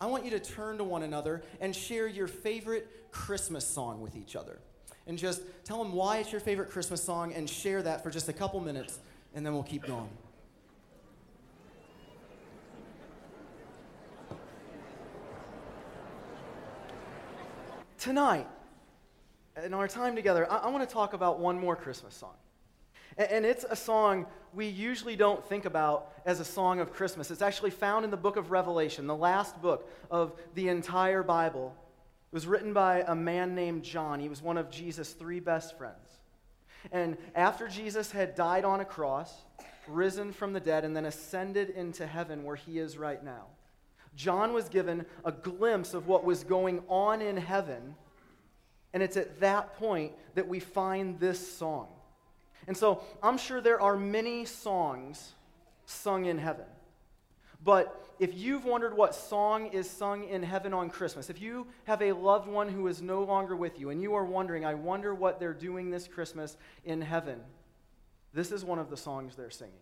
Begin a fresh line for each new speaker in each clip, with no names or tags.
I want you to turn to one another and share your favorite Christmas song with each other. And just tell them why it's your favorite Christmas song and share that for just a couple minutes, and then we'll keep going. Tonight, in our time together, I, I want to talk about one more Christmas song. And, it's a song we usually don't think about as a song of Christmas. It's actually found in the book of Revelation, the last book of the entire Bible. It was written by a man named John. He was one of Jesus' three best friends. And after Jesus had died on a cross, risen from the dead, and then ascended into heaven where he is right now, John was given a glimpse of what was going on in heaven. And it's at that point that we find this song. And so I'm sure there are many songs sung in heaven. But if you've wondered what song is sung in heaven on Christmas, if you have a loved one who is no longer with you and you are wondering, I wonder what they're doing this Christmas in heaven, this is one of the songs they're singing.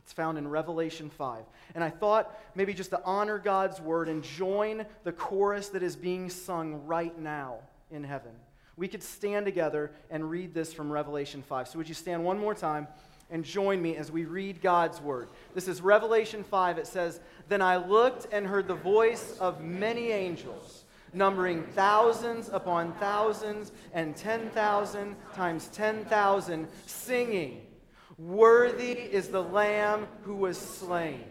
It's found in Revelation 5. And I thought maybe just to honor God's word and join the chorus that is being sung right now in heaven we could stand together and read this from Revelation 5. So, would you stand one more time and join me as we read God's word? This is Revelation 5. It says, Then I looked and heard the voice of many angels, numbering thousands upon thousands and 10,000 times 10,000, singing, Worthy is the Lamb who was slain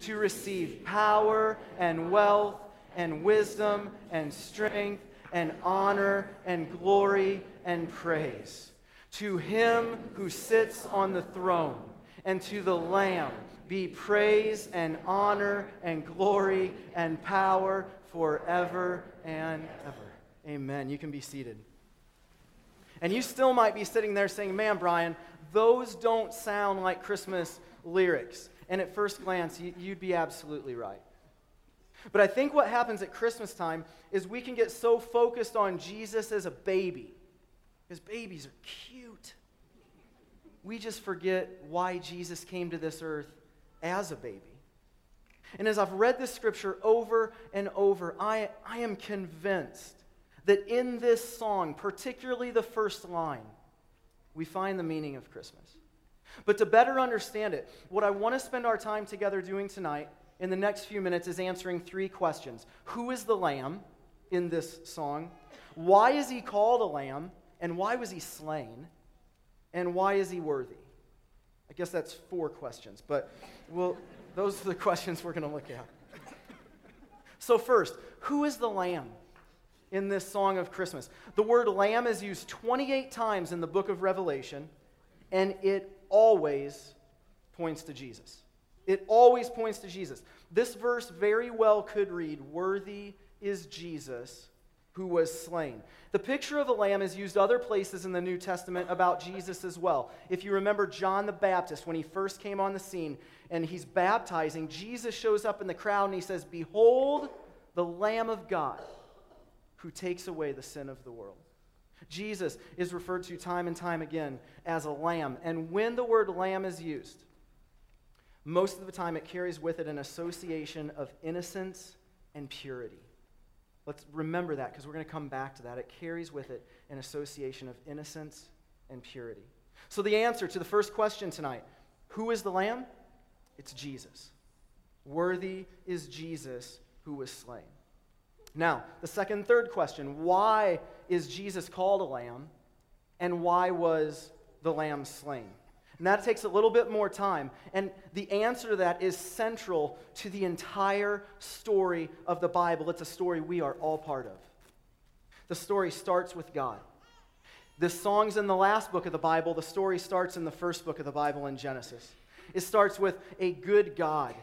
to receive power and wealth and wisdom and strength and honor and glory and praise. To him who sits on the throne and to the Lamb be praise and honor and glory and power forever and ever. Amen. You can be seated. And you still might be sitting there saying, Man, Brian, those don't sound like Christmas lyrics. And at first glance, you'd be absolutely right. But I think what happens at Christmas time is we can get so focused on Jesus as a baby, because babies are cute. We just forget why Jesus came to this earth as a baby. And as I've read this scripture over and over, I, I am convinced that in this song, particularly the first line, we find the meaning of Christmas. But to better understand it, what I want to spend our time together doing tonight in the next few minutes is answering three questions Who is the lamb in this song? Why is he called a lamb? And why was he slain? And why is he worthy? I guess that's four questions, but well, those are the questions we're going to look at. So, first, who is the lamb in this song of Christmas? The word lamb is used 28 times in the book of Revelation, and it always points to Jesus. It always points to Jesus. This verse very well could read, Worthy is Jesus who was slain. The picture of the lamb is used other places in the New Testament about Jesus as well. If you remember John the Baptist, when he first came on the scene and he's baptizing, Jesus shows up in the crowd and he says, Behold the Lamb of God who takes away the sin of the world. Jesus is referred to time and time again as a lamb. And when the word lamb is used, most of the time, it carries with it an association of innocence and purity. Let's remember that because we're going to come back to that. It carries with it an association of innocence and purity. So, the answer to the first question tonight who is the Lamb? It's Jesus. Worthy is Jesus who was slain. Now, the second third question why is Jesus called a lamb? And why was the lamb slain? And that takes a little bit more time. And the answer to that is central to the entire story of the Bible. It's a story we are all part of. The story starts with God. The song's in the last book of the Bible. The story starts in the first book of the Bible in Genesis. It starts with a good God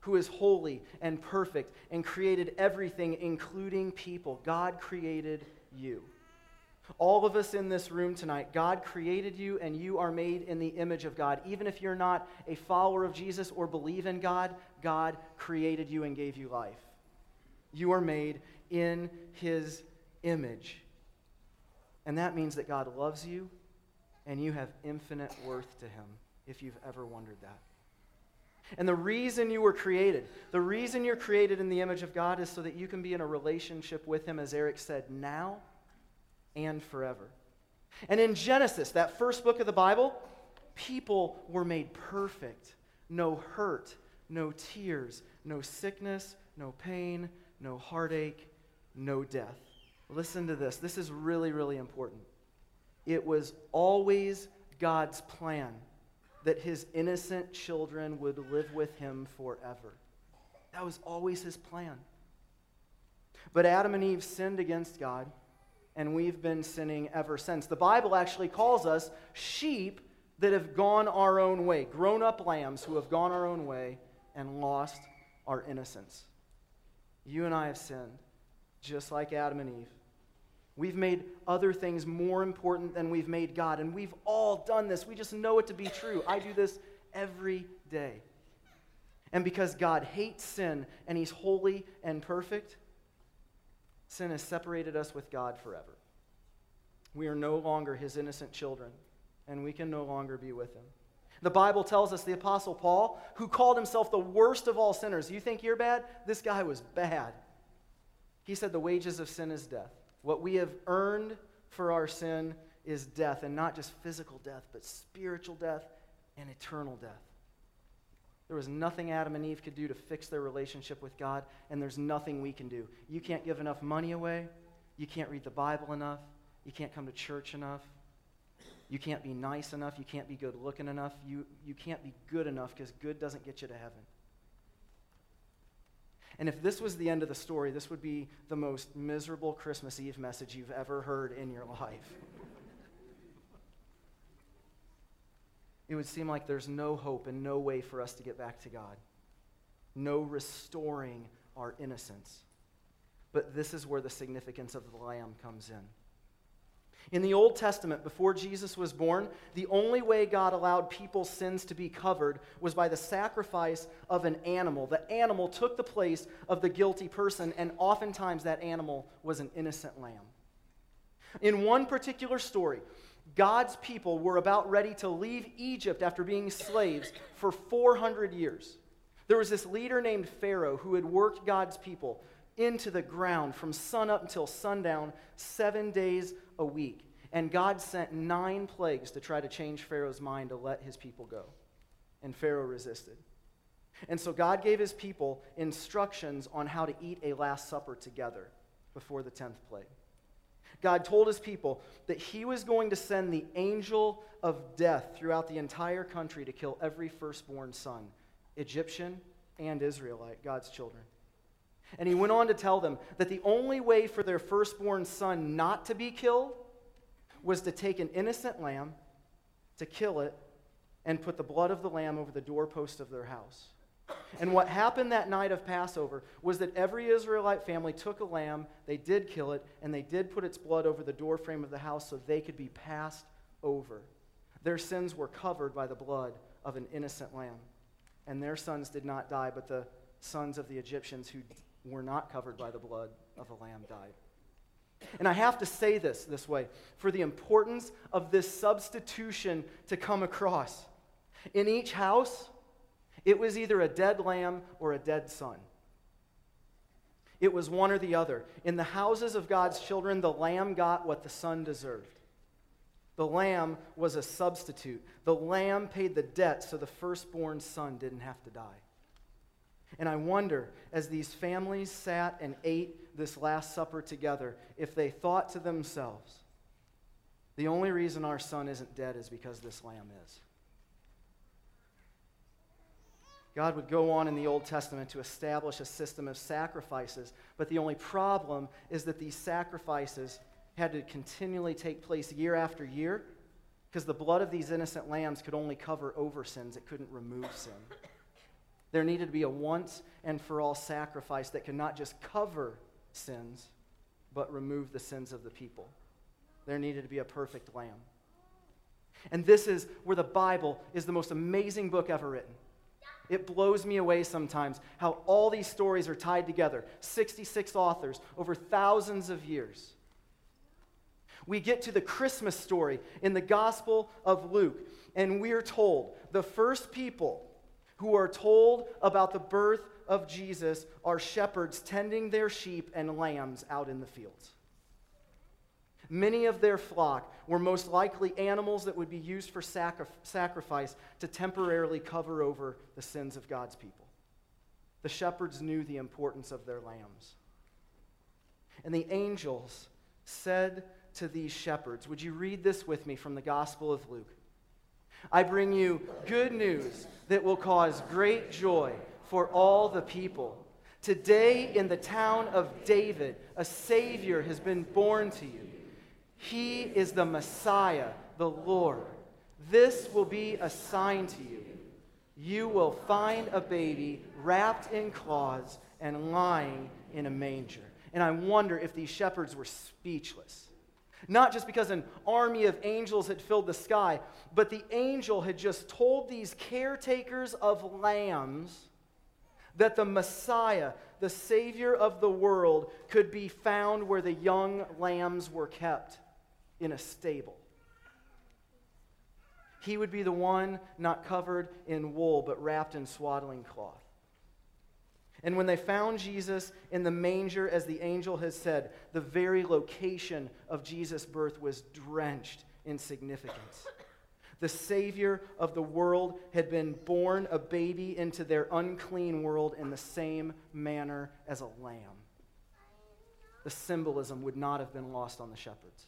who is holy and perfect and created everything, including people. God created you. All of us in this room tonight, God created you and you are made in the image of God. Even if you're not a follower of Jesus or believe in God, God created you and gave you life. You are made in his image. And that means that God loves you and you have infinite worth to him, if you've ever wondered that. And the reason you were created, the reason you're created in the image of God is so that you can be in a relationship with Him, as Eric said, now and forever. And in Genesis, that first book of the Bible, people were made perfect. No hurt, no tears, no sickness, no pain, no heartache, no death. Listen to this. This is really, really important. It was always God's plan that his innocent children would live with him forever. That was always his plan. But Adam and Eve sinned against God, and we've been sinning ever since. The Bible actually calls us sheep that have gone our own way, grown up lambs who have gone our own way and lost our innocence. You and I have sinned, just like Adam and Eve. We've made other things more important than we've made God. And we've all done this. We just know it to be true. I do this every day. And because God hates sin and He's holy and perfect, sin has separated us with God forever. We are no longer His innocent children, and we can no longer be with Him. The Bible tells us the Apostle Paul, who called himself the worst of all sinners, you think you're bad? This guy was bad. He said, The wages of sin is death. What we have earned for our sin is death, and not just physical death, but spiritual death and eternal death. There was nothing Adam and Eve could do to fix their relationship with God, and there's nothing we can do. You can't give enough money away. You can't read the Bible enough. You can't come to church enough. You can't be nice enough. You can't be good looking enough. You, you can't be good enough because good doesn't get you to heaven. And if this was the end of the story, this would be the most miserable Christmas Eve message you've ever heard in your life. It would seem like there's no hope and no way for us to get back to God, no restoring our innocence. But this is where the significance of the Lamb comes in. In the Old Testament, before Jesus was born, the only way God allowed people's sins to be covered was by the sacrifice of an animal. The animal took the place of the guilty person, and oftentimes that animal was an innocent lamb. In one particular story, God's people were about ready to leave Egypt after being slaves for 400 years. There was this leader named Pharaoh who had worked God's people into the ground from sunup until sundown, seven days a week. And God sent nine plagues to try to change Pharaoh's mind to let his people go. And Pharaoh resisted. And so God gave his people instructions on how to eat a Last Supper together before the 10th plague. God told his people that he was going to send the angel of death throughout the entire country to kill every firstborn son, Egyptian and Israelite, God's children. And he went on to tell them that the only way for their firstborn son not to be killed was to take an innocent lamb, to kill it, and put the blood of the lamb over the doorpost of their house. And what happened that night of Passover was that every Israelite family took a lamb, they did kill it, and they did put its blood over the doorframe of the house so they could be passed over. Their sins were covered by the blood of an innocent lamb. And their sons did not die, but the sons of the Egyptians who were not covered by the blood of the lamb died. And I have to say this this way for the importance of this substitution to come across. In each house, it was either a dead lamb or a dead son. It was one or the other. In the houses of God's children, the lamb got what the son deserved. The lamb was a substitute. The lamb paid the debt so the firstborn son didn't have to die. And I wonder, as these families sat and ate this Last Supper together, if they thought to themselves, the only reason our son isn't dead is because this lamb is. God would go on in the Old Testament to establish a system of sacrifices, but the only problem is that these sacrifices had to continually take place year after year because the blood of these innocent lambs could only cover over sins, it couldn't remove sin. There needed to be a once and for all sacrifice that could not just cover sins, but remove the sins of the people. There needed to be a perfect lamb. And this is where the Bible is the most amazing book ever written. It blows me away sometimes how all these stories are tied together 66 authors over thousands of years. We get to the Christmas story in the Gospel of Luke, and we're told the first people who are told about the birth of Jesus are shepherds tending their sheep and lambs out in the fields. Many of their flock were most likely animals that would be used for sacri- sacrifice to temporarily cover over the sins of God's people. The shepherds knew the importance of their lambs. And the angels said to these shepherds, Would you read this with me from the Gospel of Luke? I bring you good news that will cause great joy for all the people. Today, in the town of David, a Savior has been born to you. He is the Messiah, the Lord. This will be a sign to you. You will find a baby wrapped in cloths and lying in a manger. And I wonder if these shepherds were speechless. Not just because an army of angels had filled the sky, but the angel had just told these caretakers of lambs that the Messiah, the Savior of the world, could be found where the young lambs were kept in a stable. He would be the one not covered in wool, but wrapped in swaddling cloth. And when they found Jesus in the manger, as the angel has said, the very location of Jesus' birth was drenched in significance. The Savior of the world had been born a baby into their unclean world in the same manner as a lamb. The symbolism would not have been lost on the shepherds.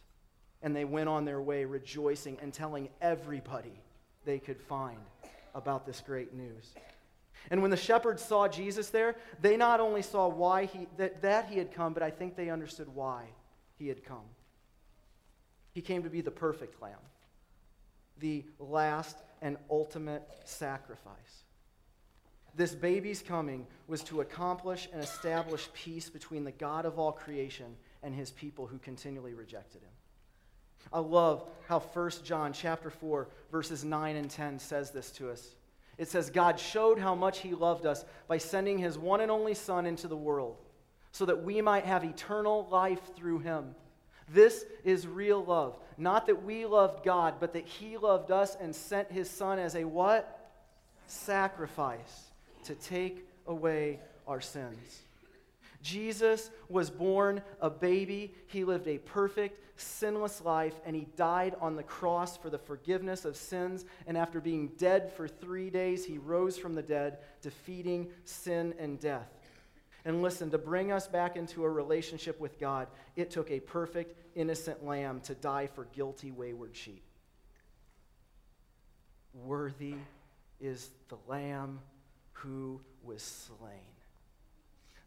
And they went on their way rejoicing and telling everybody they could find about this great news. And when the shepherds saw Jesus there, they not only saw why he, that, that he had come, but I think they understood why he had come. He came to be the perfect lamb, the last and ultimate sacrifice. This baby's coming was to accomplish and establish peace between the God of all creation and his people who continually rejected him. I love how 1 John chapter 4 verses 9 and 10 says this to us. It says, God showed how much He loved us by sending His one and only Son into the world so that we might have eternal life through Him. This is real love. Not that we loved God, but that He loved us and sent His Son as a what? Sacrifice to take away our sins. Jesus was born a baby. He lived a perfect, sinless life, and he died on the cross for the forgiveness of sins. And after being dead for three days, he rose from the dead, defeating sin and death. And listen, to bring us back into a relationship with God, it took a perfect, innocent lamb to die for guilty, wayward sheep. Worthy is the lamb who was slain.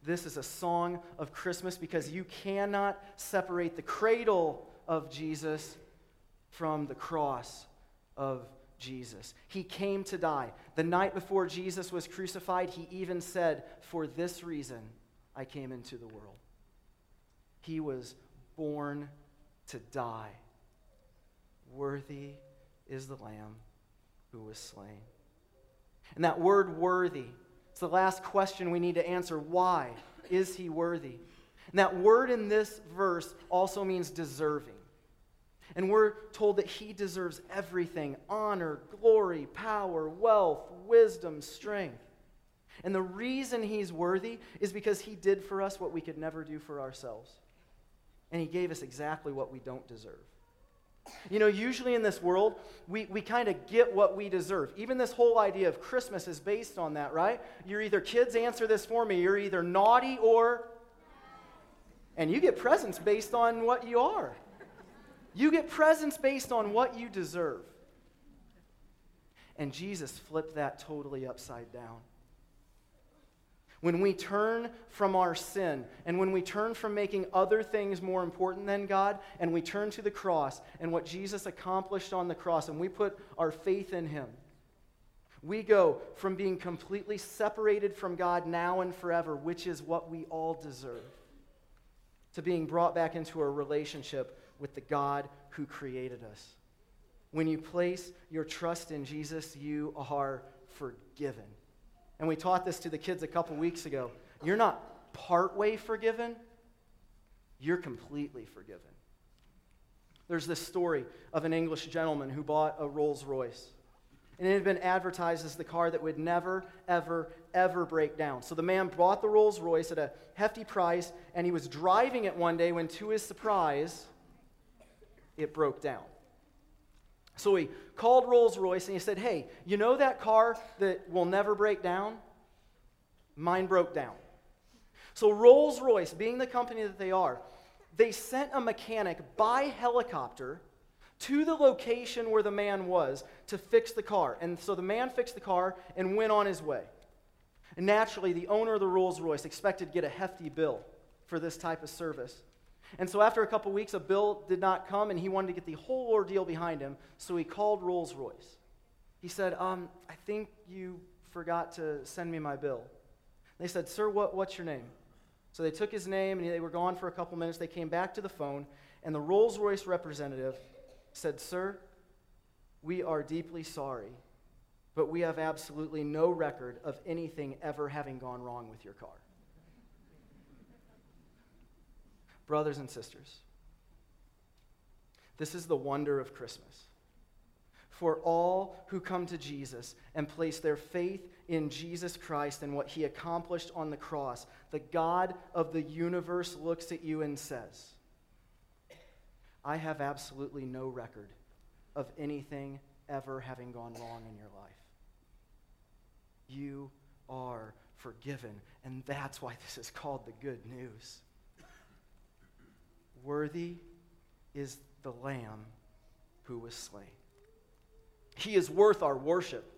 This is a song of Christmas because you cannot separate the cradle of Jesus from the cross of Jesus. He came to die. The night before Jesus was crucified, he even said, For this reason I came into the world. He was born to die. Worthy is the Lamb who was slain. And that word worthy, it's the last question we need to answer. Why is he worthy? And that word in this verse also means deserving. And we're told that he deserves everything honor, glory, power, wealth, wisdom, strength. And the reason he's worthy is because he did for us what we could never do for ourselves. And he gave us exactly what we don't deserve. You know, usually in this world, we, we kind of get what we deserve. Even this whole idea of Christmas is based on that, right? You're either, kids, answer this for me, you're either naughty or. And you get presents based on what you are. You get presents based on what you deserve. And Jesus flipped that totally upside down. When we turn from our sin and when we turn from making other things more important than God and we turn to the cross and what Jesus accomplished on the cross and we put our faith in Him, we go from being completely separated from God now and forever, which is what we all deserve, to being brought back into a relationship with the God who created us. When you place your trust in Jesus, you are forgiven. And we taught this to the kids a couple weeks ago. You're not partway forgiven, you're completely forgiven. There's this story of an English gentleman who bought a Rolls Royce. And it had been advertised as the car that would never, ever, ever break down. So the man bought the Rolls Royce at a hefty price, and he was driving it one day when, to his surprise, it broke down. So he called Rolls Royce and he said, Hey, you know that car that will never break down? Mine broke down. So Rolls Royce, being the company that they are, they sent a mechanic by helicopter to the location where the man was to fix the car. And so the man fixed the car and went on his way. And naturally, the owner of the Rolls Royce expected to get a hefty bill for this type of service. And so after a couple weeks, a bill did not come, and he wanted to get the whole ordeal behind him, so he called Rolls Royce. He said, um, I think you forgot to send me my bill. They said, Sir, what, what's your name? So they took his name, and they were gone for a couple minutes. They came back to the phone, and the Rolls Royce representative said, Sir, we are deeply sorry, but we have absolutely no record of anything ever having gone wrong with your car. Brothers and sisters, this is the wonder of Christmas. For all who come to Jesus and place their faith in Jesus Christ and what he accomplished on the cross, the God of the universe looks at you and says, I have absolutely no record of anything ever having gone wrong in your life. You are forgiven, and that's why this is called the good news. Worthy is the Lamb who was slain. He is worth our worship.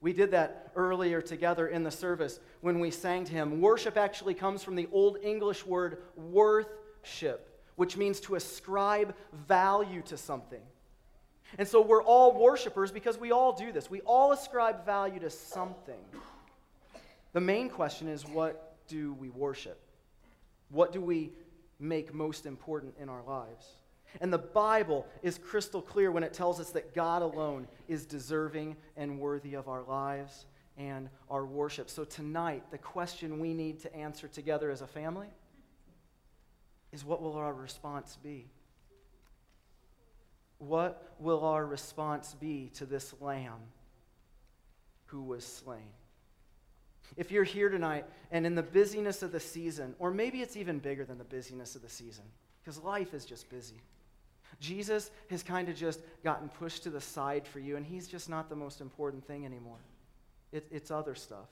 We did that earlier together in the service when we sang to him. Worship actually comes from the Old English word worthship, which means to ascribe value to something. And so we're all worshipers because we all do this. We all ascribe value to something. The main question is what do we worship? What do we make most important in our lives. And the Bible is crystal clear when it tells us that God alone is deserving and worthy of our lives and our worship. So tonight, the question we need to answer together as a family is what will our response be? What will our response be to this lamb who was slain? If you're here tonight and in the busyness of the season, or maybe it's even bigger than the busyness of the season, because life is just busy. Jesus has kind of just gotten pushed to the side for you, and he's just not the most important thing anymore. It, it's other stuff.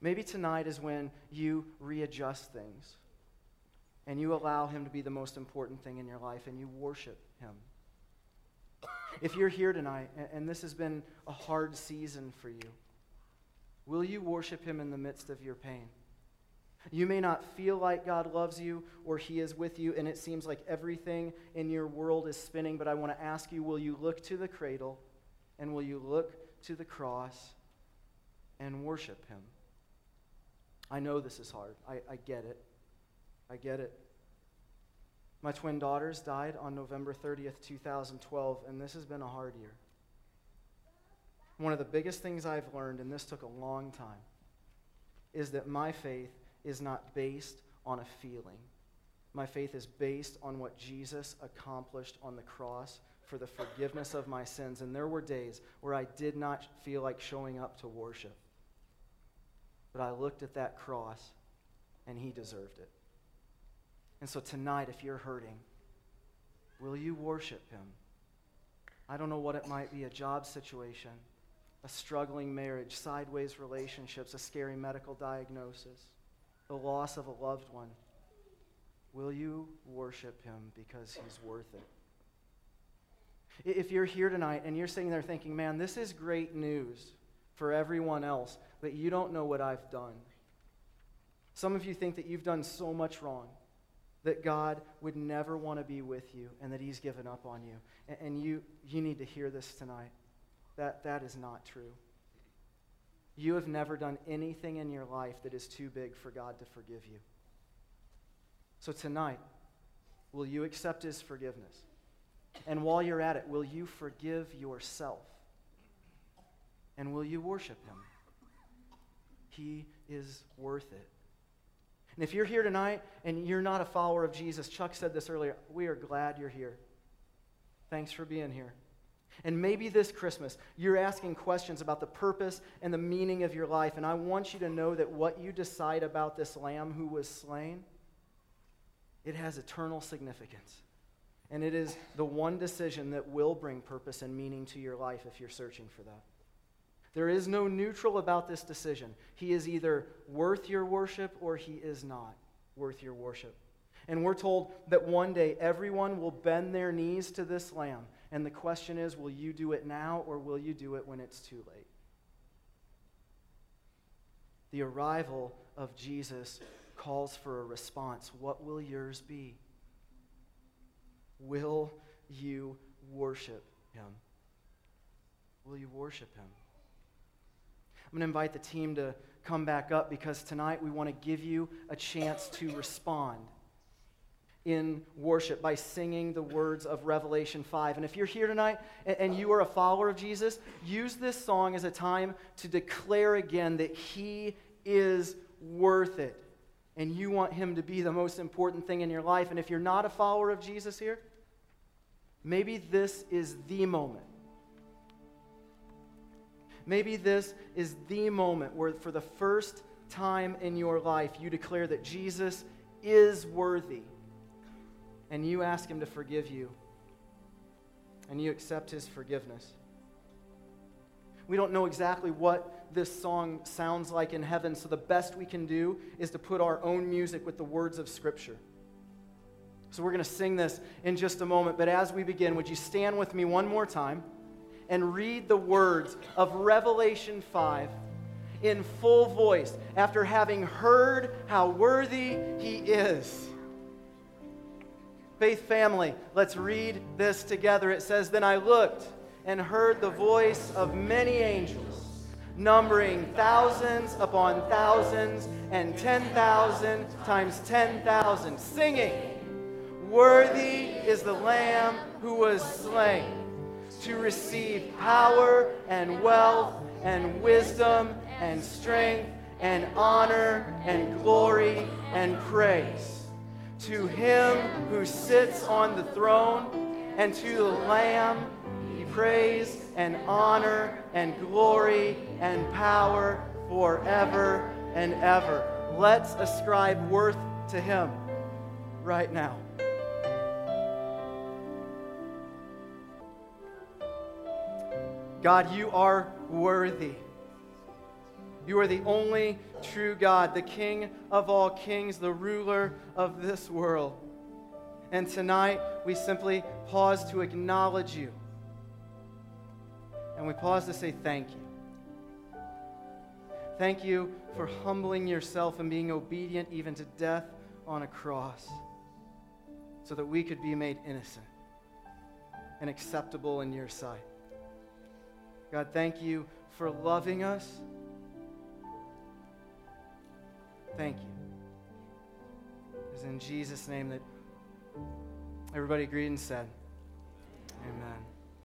Maybe tonight is when you readjust things and you allow him to be the most important thing in your life and you worship him. If you're here tonight and this has been a hard season for you, Will you worship him in the midst of your pain? You may not feel like God loves you or he is with you, and it seems like everything in your world is spinning, but I want to ask you will you look to the cradle and will you look to the cross and worship him? I know this is hard. I, I get it. I get it. My twin daughters died on November 30th, 2012, and this has been a hard year. One of the biggest things I've learned, and this took a long time, is that my faith is not based on a feeling. My faith is based on what Jesus accomplished on the cross for the forgiveness of my sins. And there were days where I did not feel like showing up to worship. But I looked at that cross, and He deserved it. And so tonight, if you're hurting, will you worship Him? I don't know what it might be a job situation a struggling marriage, sideways relationships, a scary medical diagnosis, the loss of a loved one, will you worship him because he's worth it? If you're here tonight and you're sitting there thinking, man, this is great news for everyone else, but you don't know what I've done. Some of you think that you've done so much wrong that God would never want to be with you and that he's given up on you. And you, you need to hear this tonight. That, that is not true. You have never done anything in your life that is too big for God to forgive you. So tonight, will you accept His forgiveness? And while you're at it, will you forgive yourself? And will you worship Him? He is worth it. And if you're here tonight and you're not a follower of Jesus, Chuck said this earlier, we are glad you're here. Thanks for being here. And maybe this Christmas, you're asking questions about the purpose and the meaning of your life. And I want you to know that what you decide about this lamb who was slain, it has eternal significance. And it is the one decision that will bring purpose and meaning to your life if you're searching for that. There is no neutral about this decision. He is either worth your worship or he is not worth your worship. And we're told that one day everyone will bend their knees to this lamb. And the question is will you do it now or will you do it when it's too late? The arrival of Jesus calls for a response. What will yours be? Will you worship him? Will you worship him? I'm going to invite the team to come back up because tonight we want to give you a chance to respond in worship by singing the words of Revelation 5. And if you're here tonight and you are a follower of Jesus, use this song as a time to declare again that He is worth it. And you want Him to be the most important thing in your life. And if you're not a follower of Jesus here, maybe this is the moment. Maybe this is the moment where, for the first time in your life, you declare that Jesus is worthy and you ask Him to forgive you, and you accept His forgiveness. We don't know exactly what this song sounds like in heaven, so the best we can do is to put our own music with the words of Scripture. So we're going to sing this in just a moment, but as we begin, would you stand with me one more time and read the words of Revelation 5 in full voice after having heard how worthy He is? Faith family, let's read this together. It says, Then I looked and heard the voice of many angels, numbering thousands upon thousands and 10,000 times 10,000, singing, Worthy is the Lamb who was slain to receive power and wealth and wisdom and strength and honor and glory and praise to him who sits on the throne and to the Lamb be praise and honor and glory and power forever and ever. Let's ascribe worth to him right now. God, you are worthy. You are the only true God, the King of all kings, the ruler of this world. And tonight, we simply pause to acknowledge you. And we pause to say thank you. Thank you for humbling yourself and being obedient even to death on a cross so that we could be made innocent and acceptable in your sight. God, thank you for loving us Thank you. It's in Jesus' name that everybody agreed and said.